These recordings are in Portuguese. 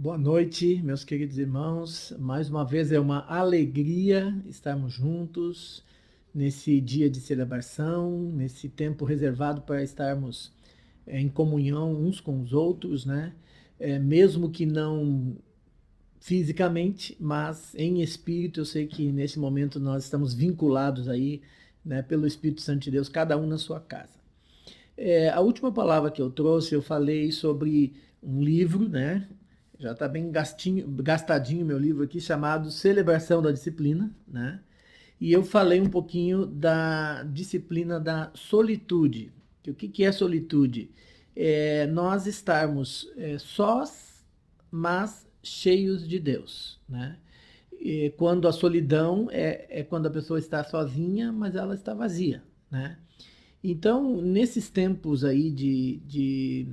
Boa noite, meus queridos irmãos. Mais uma vez é uma alegria estarmos juntos nesse dia de celebração, nesse tempo reservado para estarmos é, em comunhão uns com os outros, né? É, mesmo que não fisicamente, mas em espírito, eu sei que nesse momento nós estamos vinculados aí, né, pelo Espírito Santo de Deus, cada um na sua casa. É, a última palavra que eu trouxe, eu falei sobre um livro, né? Já está bem gastinho, gastadinho meu livro aqui, chamado Celebração da Disciplina, né? E eu falei um pouquinho da disciplina da solitude. o que, que é solitude? É nós estarmos é, sós, mas cheios de Deus, né? E quando a solidão é, é quando a pessoa está sozinha, mas ela está vazia, né? Então, nesses tempos aí de, de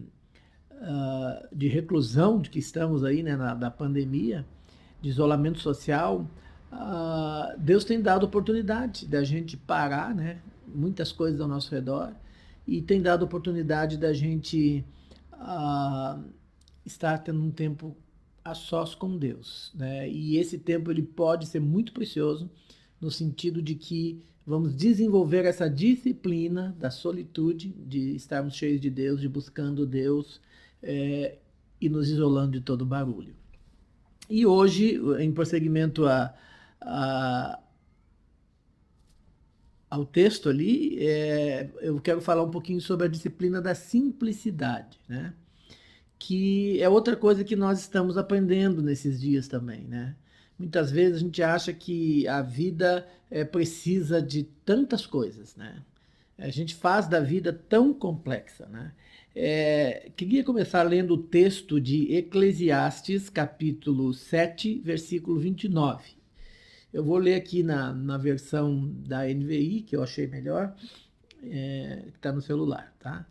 uh, de reclusão de que estamos aí, né, na, da pandemia, de isolamento social, uh, Deus tem dado oportunidade da gente parar, né, muitas coisas ao nosso redor, e tem dado oportunidade da gente uh, estar tendo um tempo a sós com Deus, né? E esse tempo ele pode ser muito precioso no sentido de que vamos desenvolver essa disciplina da solitude, de estarmos cheios de Deus, de buscando Deus, é, e nos isolando de todo barulho. E hoje, em prosseguimento a, a, ao texto ali, é, eu quero falar um pouquinho sobre a disciplina da simplicidade, né? que é outra coisa que nós estamos aprendendo nesses dias também. Né? Muitas vezes a gente acha que a vida é, precisa de tantas coisas. Né? A gente faz da vida tão complexa. Né? É, queria começar lendo o texto de Eclesiastes, capítulo 7, versículo 29. Eu vou ler aqui na, na versão da NVI, que eu achei melhor, é, que está no celular, tá?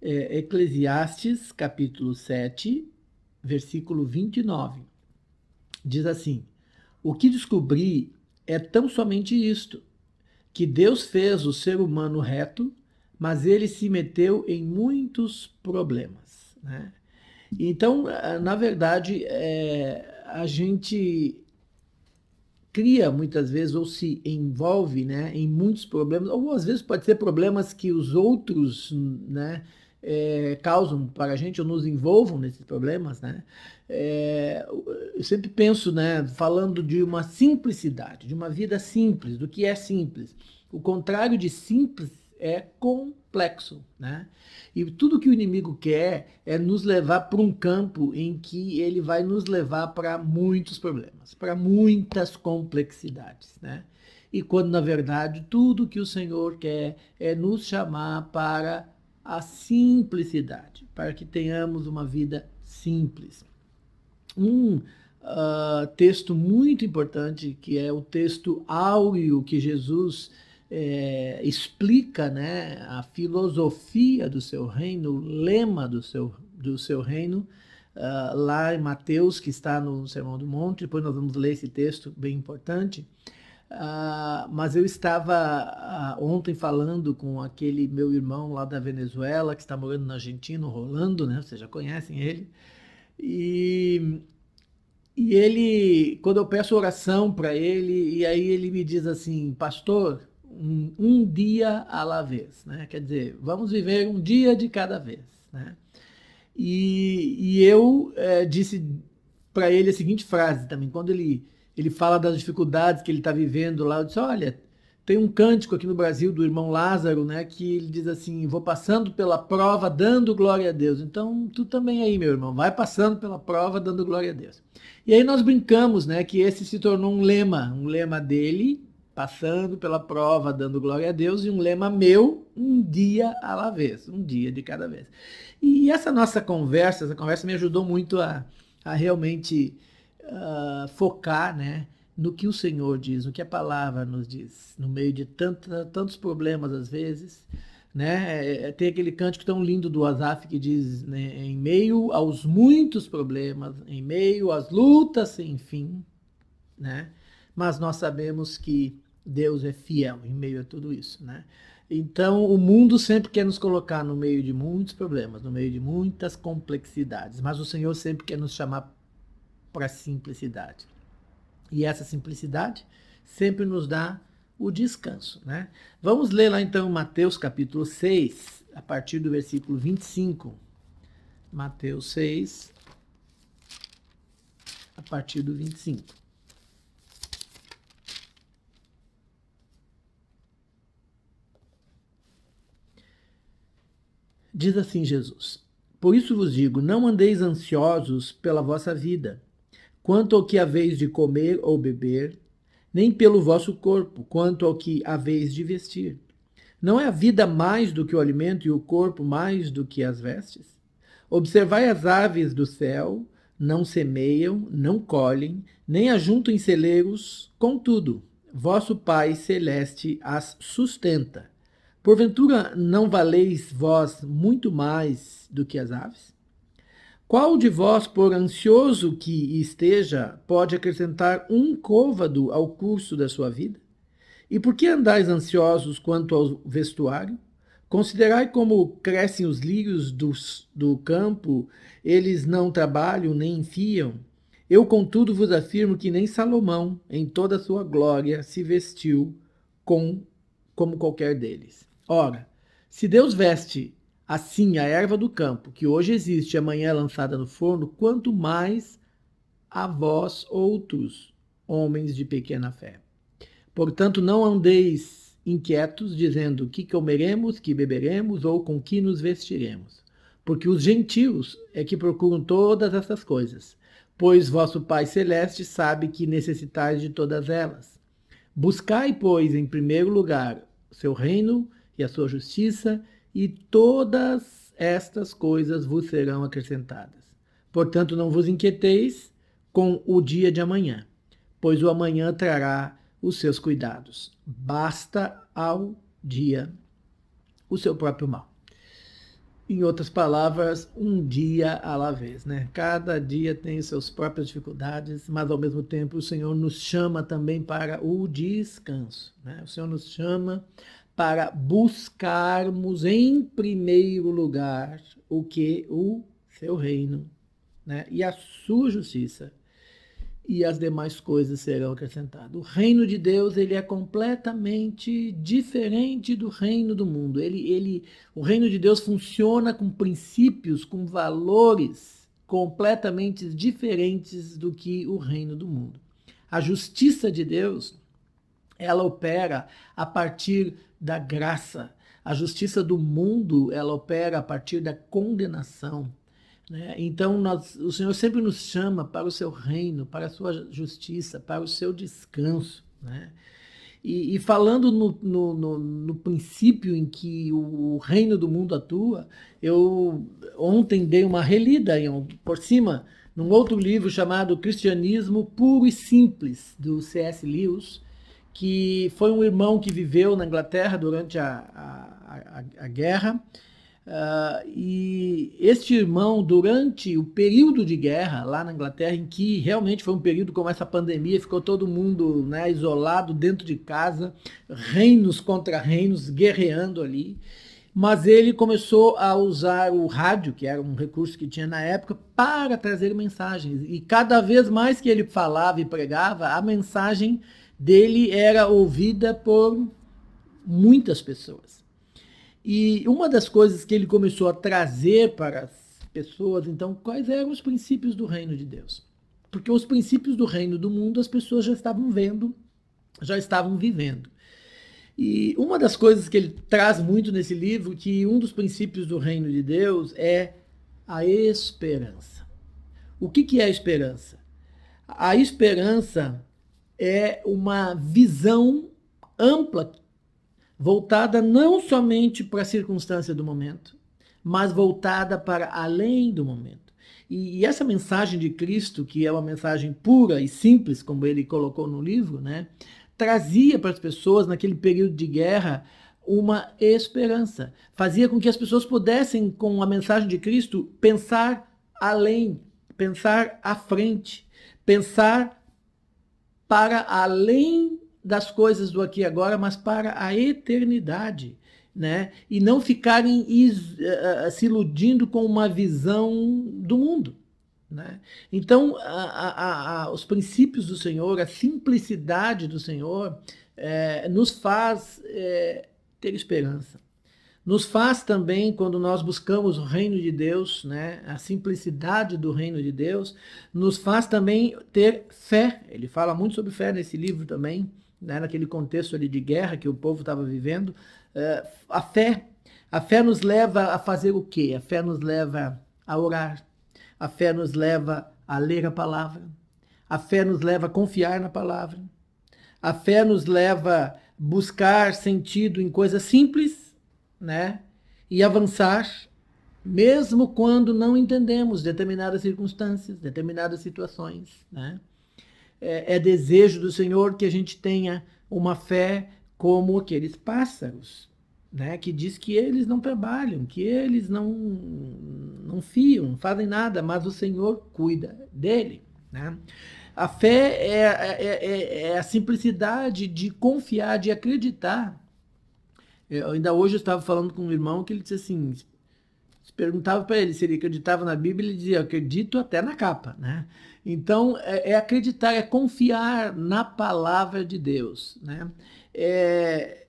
É, Eclesiastes, capítulo 7, versículo 29. Diz assim: O que descobri é tão somente isto, que Deus fez o ser humano reto mas ele se meteu em muitos problemas. Né? Então, eh, na verdade, é, a gente cria muitas vezes ou se envolve né, em muitos problemas, ou às vezes pode ser problemas que os outros né, é, causam para a gente ou nos envolvam nesses problemas. Né? É, eu sempre penso, né, falando de uma simplicidade, de uma vida simples, do que é simples. O contrário de simples é complexo, né? E tudo que o inimigo quer é nos levar para um campo em que ele vai nos levar para muitos problemas, para muitas complexidades, né? E quando na verdade tudo que o Senhor quer é nos chamar para a simplicidade, para que tenhamos uma vida simples. Um uh, texto muito importante que é o texto áureo que Jesus é, explica né, a filosofia do seu reino, o lema do seu, do seu reino, uh, lá em Mateus, que está no Sermão do Monte. Depois nós vamos ler esse texto bem importante. Uh, mas eu estava uh, ontem falando com aquele meu irmão lá da Venezuela, que está morando na Argentina, Rolando, né? Vocês já conhecem ele. E, e ele, quando eu peço oração para ele, e aí ele me diz assim, pastor, um, um dia à la vez, né? Quer dizer, vamos viver um dia de cada vez, né? E, e eu é, disse para ele a seguinte frase também, quando ele, ele fala das dificuldades que ele está vivendo lá, eu disse, olha, tem um cântico aqui no Brasil do irmão Lázaro, né, que ele diz assim, vou passando pela prova dando glória a Deus. Então, tu também aí, meu irmão, vai passando pela prova dando glória a Deus. E aí nós brincamos, né, que esse se tornou um lema, um lema dele, passando pela prova, dando glória a Deus, e um lema meu, um dia à la vez, um dia de cada vez. E essa nossa conversa, essa conversa me ajudou muito a, a realmente uh, focar né, no que o Senhor diz, no que a palavra nos diz, no meio de tanta, tantos problemas às vezes. Né? É, é, tem aquele cântico tão lindo do Asaf que diz: né, em meio aos muitos problemas, em meio às lutas sem fim, né? mas nós sabemos que Deus é fiel em meio a tudo isso, né? Então, o mundo sempre quer nos colocar no meio de muitos problemas, no meio de muitas complexidades, mas o Senhor sempre quer nos chamar para a simplicidade. E essa simplicidade sempre nos dá o descanso. Né? Vamos ler lá então Mateus capítulo 6, a partir do versículo 25. Mateus 6, a partir do 25. Diz assim Jesus: Por isso vos digo, não andeis ansiosos pela vossa vida, quanto ao que haveis de comer ou beber, nem pelo vosso corpo, quanto ao que haveis de vestir. Não é a vida mais do que o alimento e o corpo mais do que as vestes? Observai as aves do céu, não semeiam, não colhem, nem ajuntam em celeiros, contudo, vosso Pai celeste as sustenta. Porventura não valeis vós muito mais do que as aves? Qual de vós, por ansioso que esteja, pode acrescentar um côvado ao curso da sua vida? E por que andais ansiosos quanto ao vestuário? Considerai como crescem os lírios do, do campo, eles não trabalham nem enfiam. Eu, contudo, vos afirmo que nem Salomão, em toda a sua glória, se vestiu com, como qualquer deles. Ora, se Deus veste assim a erva do campo, que hoje existe e amanhã é lançada no forno, quanto mais a vós outros, homens de pequena fé. Portanto, não andeis inquietos, dizendo que comeremos, que beberemos ou com que nos vestiremos. Porque os gentios é que procuram todas essas coisas, pois vosso Pai Celeste sabe que necessitais de todas elas. Buscai, pois, em primeiro lugar o seu reino e a sua justiça, e todas estas coisas vos serão acrescentadas. Portanto, não vos inquieteis com o dia de amanhã, pois o amanhã trará os seus cuidados. Basta ao dia o seu próprio mal. Em outras palavras, um dia à la vez, né? Cada dia tem suas próprias dificuldades, mas ao mesmo tempo o Senhor nos chama também para o descanso, né? O Senhor nos chama para buscarmos em primeiro lugar o que o seu reino, né? E a sua justiça e as demais coisas serão acrescentadas. O reino de Deus ele é completamente diferente do reino do mundo. Ele, ele, o reino de Deus funciona com princípios, com valores completamente diferentes do que o reino do mundo. A justiça de Deus ela opera a partir da graça. A justiça do mundo ela opera a partir da condenação. Né? Então, nós, o Senhor sempre nos chama para o seu reino, para a sua justiça, para o seu descanso. Né? E, e, falando no, no, no, no, princípio em que o, reino do mundo atua, eu ontem dei uma relida por cima num outro livro chamado Cristianismo Puro e Simples, do C.S. Lewis, que foi um irmão que viveu na Inglaterra durante a, a, a, a guerra Uh, e este irmão, durante o período de guerra lá na Inglaterra, em que realmente foi um período como essa pandemia, ficou todo mundo né, isolado dentro de casa, reinos contra reinos, guerreando ali. Mas ele começou a usar o rádio, que era um recurso que tinha na época, para trazer mensagens. E cada vez mais que ele falava e pregava, a mensagem dele era ouvida por muitas pessoas. E uma das coisas que ele começou a trazer para as pessoas, então, quais eram os princípios do reino de Deus? Porque os princípios do reino do mundo as pessoas já estavam vendo, já estavam vivendo. E uma das coisas que ele traz muito nesse livro, que um dos princípios do reino de Deus é a esperança. O que, que é a esperança? A esperança é uma visão ampla voltada não somente para a circunstância do momento, mas voltada para além do momento. E, e, essa mensagem de Cristo, que é uma mensagem pura e simples, como ele colocou no livro, né, trazia para as pessoas, naquele período de guerra, uma esperança. Fazia com que as pessoas pudessem, com a mensagem de Cristo, pensar além, pensar à frente, pensar para além das coisas do aqui e agora, mas para a eternidade. Né? E não ficarem is, uh, se iludindo com uma visão do mundo. Né? Então, a, a, a, os princípios do Senhor, a simplicidade do Senhor, é, nos faz é, ter esperança. Nos faz também, quando nós buscamos o reino de Deus, né, a simplicidade do reino de Deus, nos faz também ter fé. Ele fala muito sobre fé nesse livro também, né, naquele contexto ali de guerra que o povo estava vivendo. É, a fé, a fé nos leva a fazer o quê? A fé nos leva a orar. A fé nos leva a ler a palavra. A fé nos leva a confiar na palavra. A fé nos leva a buscar sentido em coisas simples né? E avançar, mesmo quando não entendemos determinadas circunstâncias, determinadas situações, né? É, é desejo do Senhor que a gente tenha uma fé como aqueles pássaros, né, que diz que eles não trabalham, que eles não, não fiam, não fazem nada, mas o Senhor cuida dele. Né? A fé é, é, é, é, a simplicidade de confiar, de acreditar eu, ainda hoje eu estava falando com um irmão que ele disse assim, se perguntava para ele se ele acreditava na Bíblia, ele dizia, acredito até na capa, né? Então, é, é acreditar, é confiar na palavra de Deus, né? É,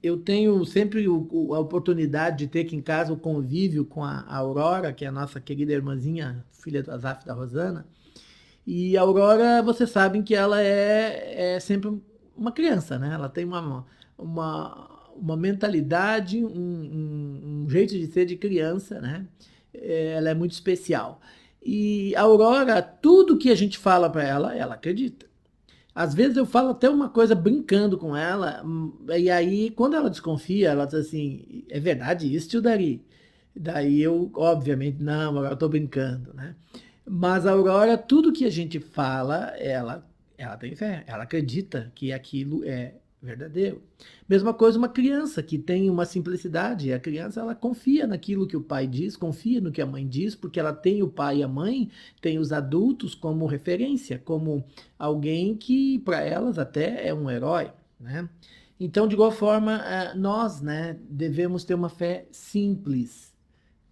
eu tenho sempre o, o, a oportunidade de ter aqui em casa o convívio com a, a Aurora, que é a nossa querida irmãzinha, filha do Azaf da Rosana. E a Aurora, vocês sabem que ela é, é sempre uma criança, né? Ela tem uma, uma uma mentalidade, um, um, um, jeito de ser de criança, né? É, ela é muito especial. E a Aurora, tudo que a gente fala para ela, ela acredita. Às vezes eu falo até uma coisa brincando com ela, e aí quando ela desconfia, ela diz assim, é verdade isso, tio Dari? Daí eu, obviamente, não, agora eu tô brincando, né? Mas a Aurora, tudo que a gente fala, ela, ela tem fé, ela acredita que aquilo é verdadeiro. Mesma coisa uma criança que tem uma simplicidade. A criança ela confia naquilo que o pai diz, confia no que a mãe diz, porque ela tem o pai e a mãe, tem os adultos como referência, como alguém que para elas até é um herói, né? Então, de igual forma, eh, nós, né, devemos ter uma fé simples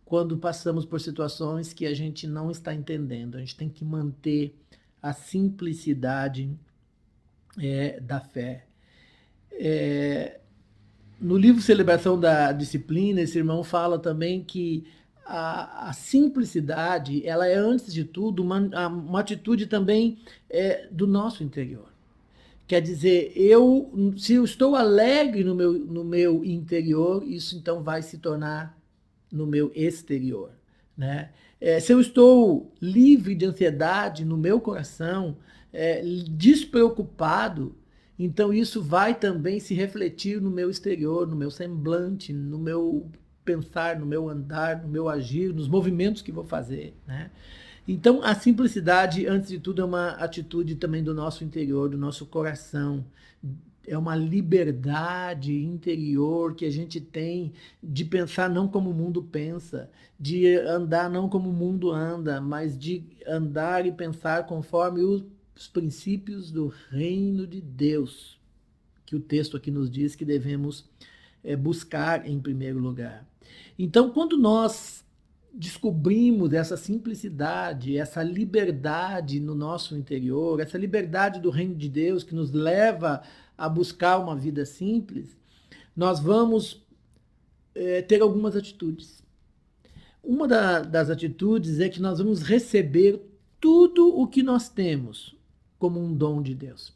quando passamos por situações que a gente não está entendendo. A gente tem que manter a simplicidade é, da fé é, no livro Celebração da Disciplina, esse irmão fala também que a, a simplicidade, ela é, antes de tudo, uma, uma atitude também é, do nosso interior. Quer dizer, eu, se eu estou alegre no meu, no meu interior, isso então vai se tornar no meu exterior. Né? É, se eu estou livre de ansiedade no meu coração, é, despreocupado, então isso vai também se refletir no meu exterior, no meu semblante, no meu pensar, no meu andar, no meu agir, nos movimentos que vou fazer, né? Então a simplicidade, antes de tudo, é uma atitude também do nosso interior, do nosso coração. É uma liberdade interior que a gente tem de pensar não como o mundo pensa, de andar não como o mundo anda, mas de andar e pensar conforme o os princípios do reino de Deus, que o texto aqui nos diz que devemos é, buscar em primeiro lugar. Então, quando nós descobrimos essa simplicidade, essa liberdade no nosso interior, essa liberdade do reino de Deus que nos leva a buscar uma vida simples, nós vamos é, ter algumas atitudes. Uma da, das atitudes é que nós vamos receber tudo o que nós temos, como um dom de Deus.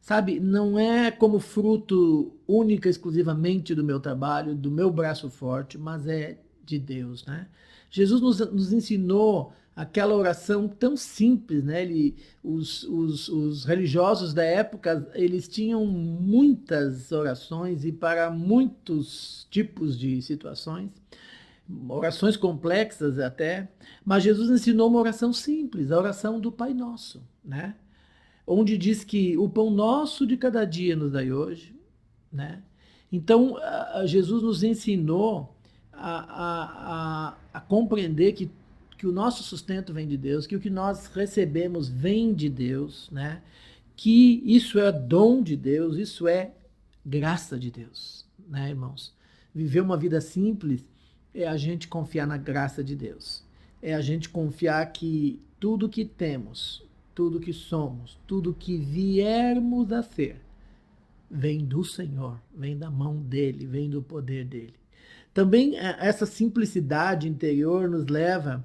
Sabe, não é como fruto única exclusivamente do meu trabalho, do meu braço forte, mas é de Deus, né? Jesus nos, nos ensinou aquela oração tão simples, né? Ele, os, os, os, religiosos da época, eles tinham muitas orações e para muitos tipos de situações, orações complexas até, mas Jesus ensinou uma oração simples, a oração do Pai Nosso né? Onde diz que o pão nosso de cada dia nos dai hoje, né? Então, Jesus nos ensinou a, a, a, compreender que, que o nosso sustento vem de Deus, que o que nós recebemos vem de Deus, né? Que isso é dom de Deus, isso é graça de Deus, né, irmãos? Viver uma vida simples é a gente confiar na graça de Deus. é a gente confiar que tudo que temos, tudo que somos, tudo que viermos a ser, vem do Senhor, vem da mão dele, vem do poder dele. Também é, essa simplicidade interior nos leva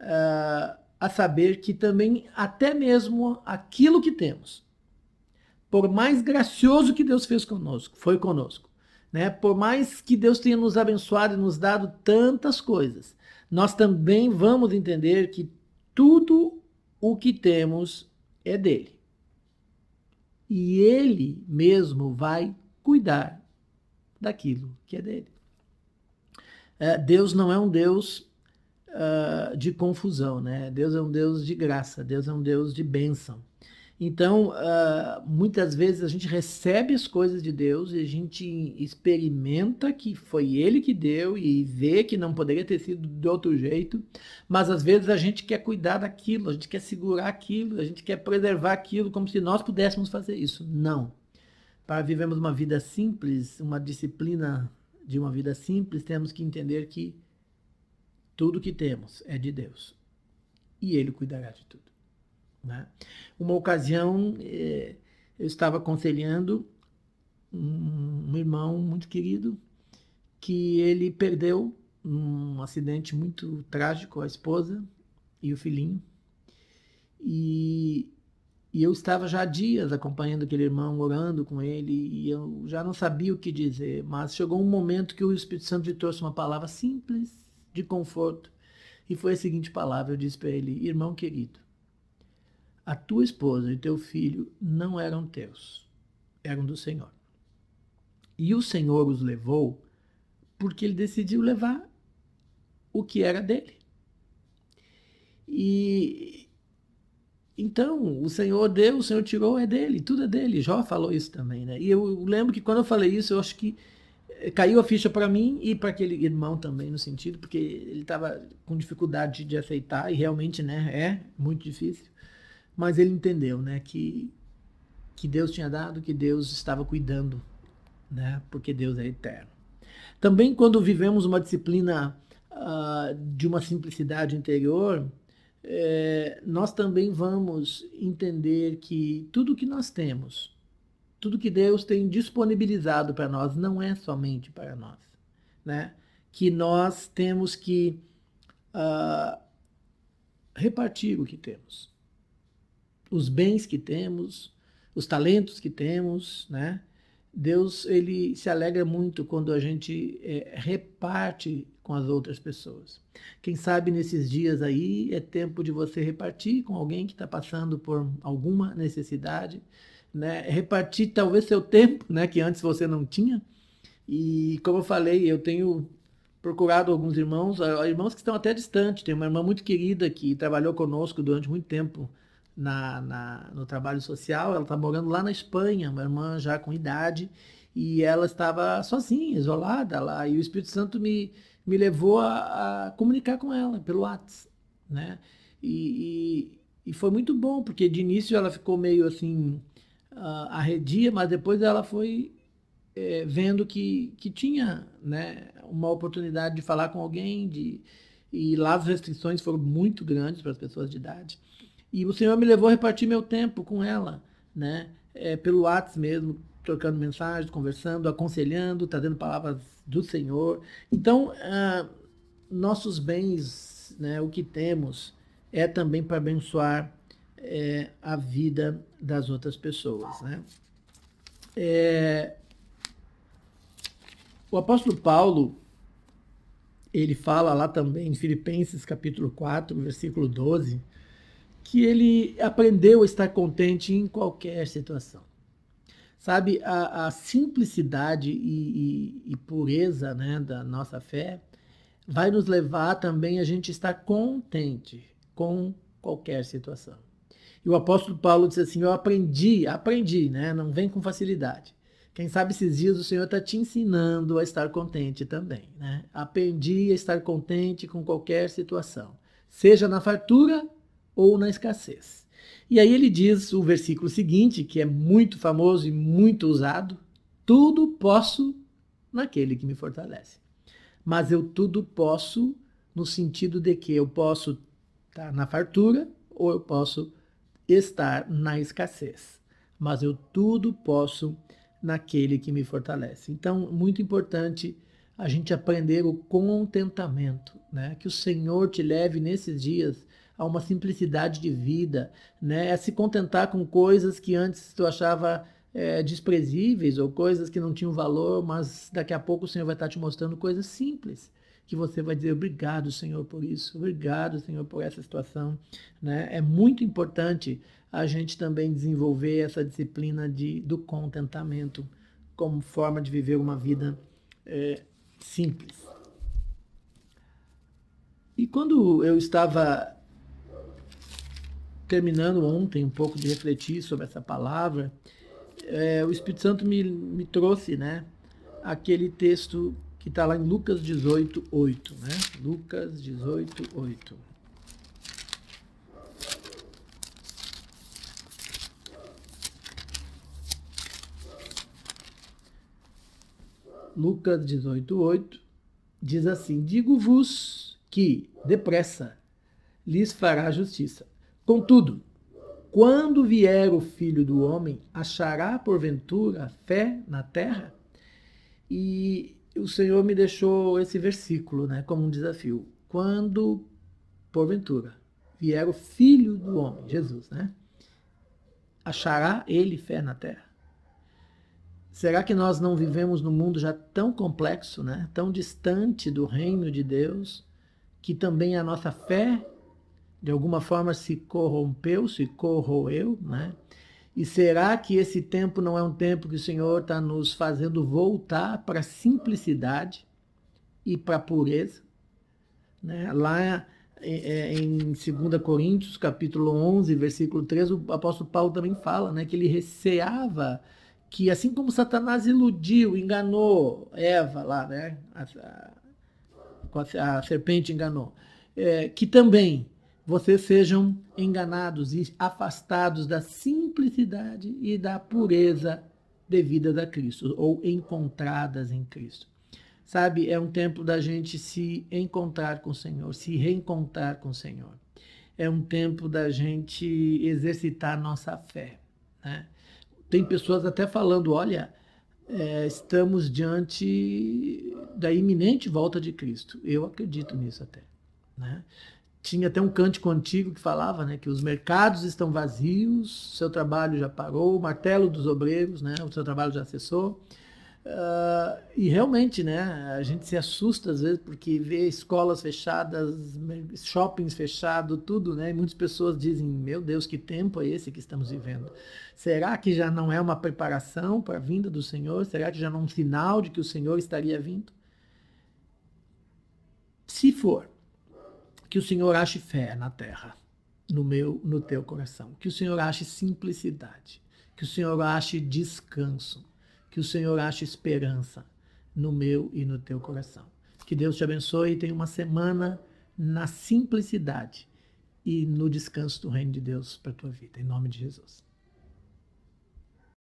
uh, a saber que também até mesmo aquilo que temos, por mais gracioso que Deus fez conosco, foi conosco, né? Por mais que Deus tenha nos abençoado e nos dado tantas coisas, nós também vamos entender que tudo o que temos é dele. E ele mesmo vai cuidar daquilo que é dele. É, Deus não é um Deus uh, de confusão, né? Deus é um Deus de graça, Deus é um Deus de bênção. Então, uh, muitas vezes a gente recebe as coisas de Deus e a gente experimenta que foi Ele que deu e vê que não poderia ter sido de outro jeito, mas às vezes a gente quer cuidar daquilo, a gente quer segurar aquilo, a gente quer preservar aquilo como se nós pudéssemos fazer isso. Não. Para vivermos uma vida simples, uma disciplina de uma vida simples, temos que entender que tudo que temos é de Deus e Ele cuidará de tudo. Né? Uma ocasião, eh, eu estava aconselhando um, um irmão muito querido que ele perdeu um acidente muito trágico a esposa e o filhinho. E, e eu estava já há dias acompanhando aquele irmão, orando com ele, e eu já não sabia o que dizer, mas chegou um momento que o Espírito Santo lhe trouxe uma palavra simples, de conforto, e foi a seguinte palavra: eu disse para ele, irmão querido, a tua esposa e teu filho não eram teus, eram do Senhor. E o Senhor os levou porque ele decidiu levar o que era dele. E então, o Senhor deu, o Senhor tirou, é dele, tudo é dele. Jó falou isso também, né? E eu lembro que quando eu falei isso, eu acho que eh, caiu a ficha para mim e para aquele irmão também, no sentido, porque ele estava com dificuldade de aceitar, e realmente, né, é muito difícil mas ele entendeu, né, que que Deus tinha dado, que Deus estava cuidando, né, porque Deus é eterno. Também quando vivemos uma disciplina uh, de uma simplicidade interior, é, nós também vamos entender que tudo que nós temos, tudo que Deus tem disponibilizado para nós, não é somente para nós, né? Que nós temos que uh, repartir o que temos os bens que temos, os talentos que temos, né? Deus ele se alegra muito quando a gente é, reparte com as outras pessoas. Quem sabe nesses dias aí é tempo de você repartir com alguém que está passando por alguma necessidade, né? Repartir talvez seu tempo, né? Que antes você não tinha. E como eu falei, eu tenho procurado alguns irmãos, irmãos que estão até distantes. Tem uma irmã muito querida que trabalhou conosco durante muito tempo na, na, no trabalho social. Ela está morando lá na Espanha, uma irmã já com idade, e ela estava sozinha, isolada lá. E o Espírito Santo me, me levou a, a comunicar com ela pelo WhatsApp, né? E, e, e, foi muito bom, porque de início ela ficou meio assim, uh, arredia, mas depois ela foi é, vendo que, que tinha né, uma oportunidade de falar com alguém, de, e lá as restrições foram muito grandes para as pessoas de idade. E o Senhor me levou a repartir meu tempo com ela, né? É, pelo WhatsApp mesmo, trocando mensagens, conversando, aconselhando, trazendo palavras do Senhor. Então, ah, nossos bens, né, o que temos, é também para abençoar é, a vida das outras pessoas. Né? É, o apóstolo Paulo, ele fala lá também em Filipenses capítulo 4, versículo 12, que ele aprendeu a estar contente em qualquer situação. Sabe, a, a simplicidade e, e, e, pureza né, da nossa fé vai nos levar também a gente estar contente com qualquer situação. E o apóstolo Paulo disse assim: Eu aprendi, aprendi, né? Não vem com facilidade. Quem sabe esses dias o Senhor está te ensinando a estar contente também, né? Aprendi a estar contente com qualquer situação, seja na fartura ou na escassez. E aí ele diz o versículo seguinte, que é muito famoso e muito usado: Tudo posso naquele que me fortalece. Mas eu tudo posso no sentido de que eu posso estar na fartura ou eu posso estar na escassez. Mas eu tudo posso naquele que me fortalece. Então, muito importante a gente aprender o contentamento, né? Que o Senhor te leve nesses dias a uma simplicidade de vida, né? A se contentar com coisas que antes tu achava é, desprezíveis ou coisas que não tinham valor, mas daqui a pouco o Senhor vai estar te mostrando coisas simples que você vai dizer obrigado, Senhor, por isso, obrigado, Senhor, por essa situação. Né? É muito importante a gente também desenvolver essa disciplina de, do contentamento como forma de viver uma vida é, simples. E quando eu estava terminando ontem um pouco de refletir sobre essa palavra, é, o Espírito Santo me, me trouxe né, aquele texto que está lá em Lucas 18, 8. Né? Lucas 18, 8. Lucas 18, 8 diz assim: Digo-vos que, depressa, lhes fará justiça. Contudo, quando vier o filho do homem, achará porventura fé na terra? E o Senhor me deixou esse versículo né, como um desafio. Quando, porventura, vier o Filho do Homem, Jesus, né? Achará ele fé na terra? Será que nós não vivemos num mundo já tão complexo, né? tão distante do reino de Deus, que também a nossa fé, de alguma forma, se corrompeu, se corroeu, né? E será que esse tempo não é um tempo que o Senhor está nos fazendo voltar para a simplicidade e para a pureza? Né? Lá é, em 2 Coríntios, capítulo 11, versículo 3, o apóstolo Paulo também fala né, que ele receava que, assim como Satanás iludiu, enganou Eva lá, né, a, a, a serpente enganou, é, que também vocês sejam enganados e afastados da simplicidade e da pureza devida a Cristo, ou encontradas em Cristo. Sabe, é um tempo da gente se encontrar com o Senhor, se reencontrar com o Senhor. É um tempo da gente exercitar nossa fé. Né? Tem pessoas até falando: olha, é, estamos diante da iminente volta de Cristo. Eu acredito nisso até. Né? Tinha até um cântico antigo que falava né, que os mercados estão vazios, seu trabalho já parou, o martelo dos obreiros, né, o seu trabalho já cessou. Uh, e realmente, né, a gente se assusta às vezes porque vê escolas fechadas, shoppings fechados, tudo, né? E muitas pessoas dizem: Meu Deus, que tempo é esse que estamos vivendo? Será que já não é uma preparação para a vinda do Senhor? Será que já não é um sinal de que o Senhor estaria vindo? Se for, que o Senhor ache fé na terra, no meu, no teu coração. Que o Senhor ache simplicidade. Que o Senhor ache descanso. Que o Senhor ache esperança no meu e no teu coração. Que Deus te abençoe e tenha uma semana na simplicidade e no descanso do reino de Deus para a tua vida. Em nome de Jesus.